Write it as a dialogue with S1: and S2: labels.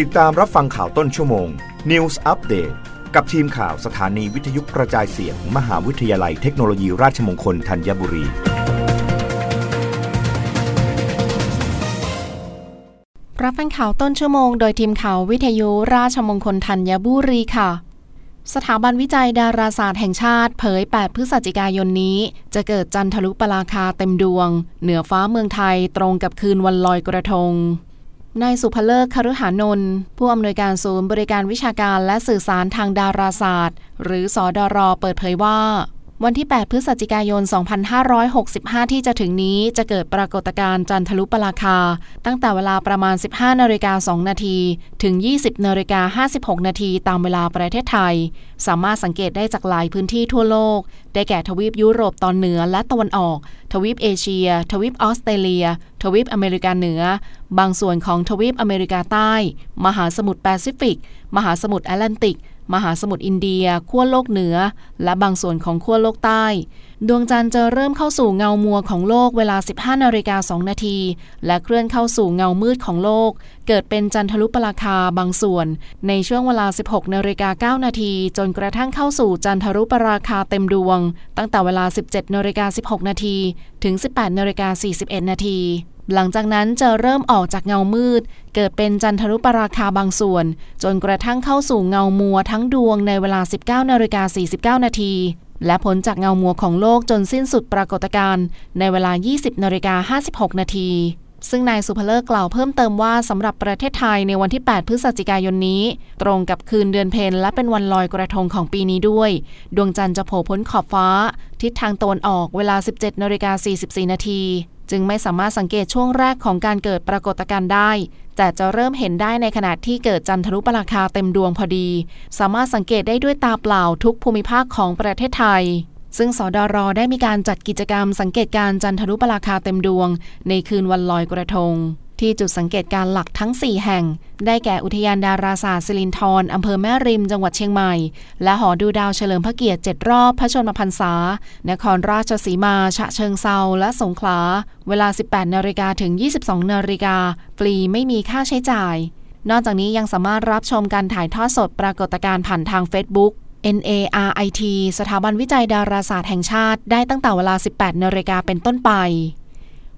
S1: ติดตามรับฟังข่าวต้นชั่วโมง News Update กับทีมข่าวสถานีวิทยุกระจายเสียงมมหาวิทยาลัยเทคโนโลยีราชมงคลธัญบุรี
S2: รับฟังข่าวต้นชั่วโมงโดยทีมข่าววิทยุราชมงคลธัญบุรีค่ะ สถาบันวิจัยดาราศาสตร์แห่งชาติเผย 8 พฤศจิกายนนี้ จะเกิดจันทรุปราคาเต็มดวง เหนือฟ้าเมืองไทยตรงกับคืนวันลอยกระทง นายสุภเลิกคฤหานนท์ผู้อำนวยการศูนย์บริการวิชาการและสื่อสารทางดาราศาสตร์ หรือสอดรเปิดเผยว่า วันที่ 8 พฤศจิกายน 2565 ที่จะถึงนี้จะเกิดปรากฏการณ์จันทรุปราคา ตั้งแต่เวลาประมาณ 15นาฬิกา2นาทีถึง 20นาฬิกา56นาทีตามเวลาประเทศไทย สามารถสังเกตได้จากหลายพื้นที่ทั่วโลก ได้แก่ทวีปยุโรปตอนเหนือและตะวันออก ทวีปเอเชีย ทวีปออสเตรเลีย ทวีปอเมริกาเหนือ บางส่วนของทวีปอเมริกาใต้ มหาสมุทรแปซิฟิก มหาสมุทรแอตแลนติก มหาสมุทรอินเดีย ขั้วโลกเหนือ และบางส่วนของขั้วโลกใต้ ดวงจันทร์จะเริ่มเข้าสู่เงามัวของโลกเวลา 15นาฬิกา2นาที และเคลื่อนเข้าสู่เงามืดของโลก เกิดเป็นจันทรุปราคาบางส่วน ในช่วงเวลา 16นาฬิกา9นาที จนกระทั่งเข้าสู่จันทรุปราคาเต็มดวง ตั้งแต่เวลา 17นาฬิกา16นาทีถึง 18นาฬิกา41นาที หลังจากนั้นจะเริ่มออกจากเงามืด เกิดเป็นจันทรุปราคาบางส่วน จนกระทั่งเข้าสู่เงามัวทั้งดวงในเวลา 19นาฬิกา49 นาที และพ้นจากเงามัวของโลกจนสิ้นสุดปรากฏการณ์ในเวลา 20นาฬิกา56 นาทีซึ่งนายสุภเลิกกล่าวเพิ่มเติมว่าสำหรับประเทศไทยในวันที่ 8 พฤศจิกายนนี้ ตรงกับคืนเดือนเพ็ญและเป็นวันลอยกระทงของปีนี้ด้วย ดวงจันทร์จะโผล่พ้นขอบฟ้า ทิศทางตะวันออกเวลา 17นาฬิกา44 นาที จึงไม่สามารถสังเกตช่วงแรกของการเกิดปรากฏการณ์ได้ แต่จะเริ่มเห็นได้ในขณะที่เกิดจันทรุปราคาเต็มดวงพอดี สามารถสังเกตได้ด้วยตาเปล่าทุกภูมิภาคของประเทศไทยซึ่งสดรได้มีการจัดกิจกรรมสังเกตการจันทรุปราคาเต็มดวง ในคืนวันลอยกระทงที่จุดสังเกตการหลักทั้ง 4 แห่ง ได้แก่อุทยานดาราศาสตร์สิรินธรอำเภอแม่ริม จังหวัดเชียงใหม่ และหอดูดาวเฉลิมพระเกียรติ 7 รอบพระชนมพรรษา นครราชสีมา ฉะเชิงเซาและสงขลา เวลา 18 นาฬิกาถึง 22 นาฬิกาฟรีไม่มีค่าใช้จ่าย นอกจากนี้ยังสามารถรับชมการถ่ายทอดสดปรากฏการณ์ผ่านทาง Facebook NARIT สถาบันวิจัยดาราศาสตร์แห่งชาติ ได้ตั้งแต่เวลา 18 นาฬิกาเป็นต้นไป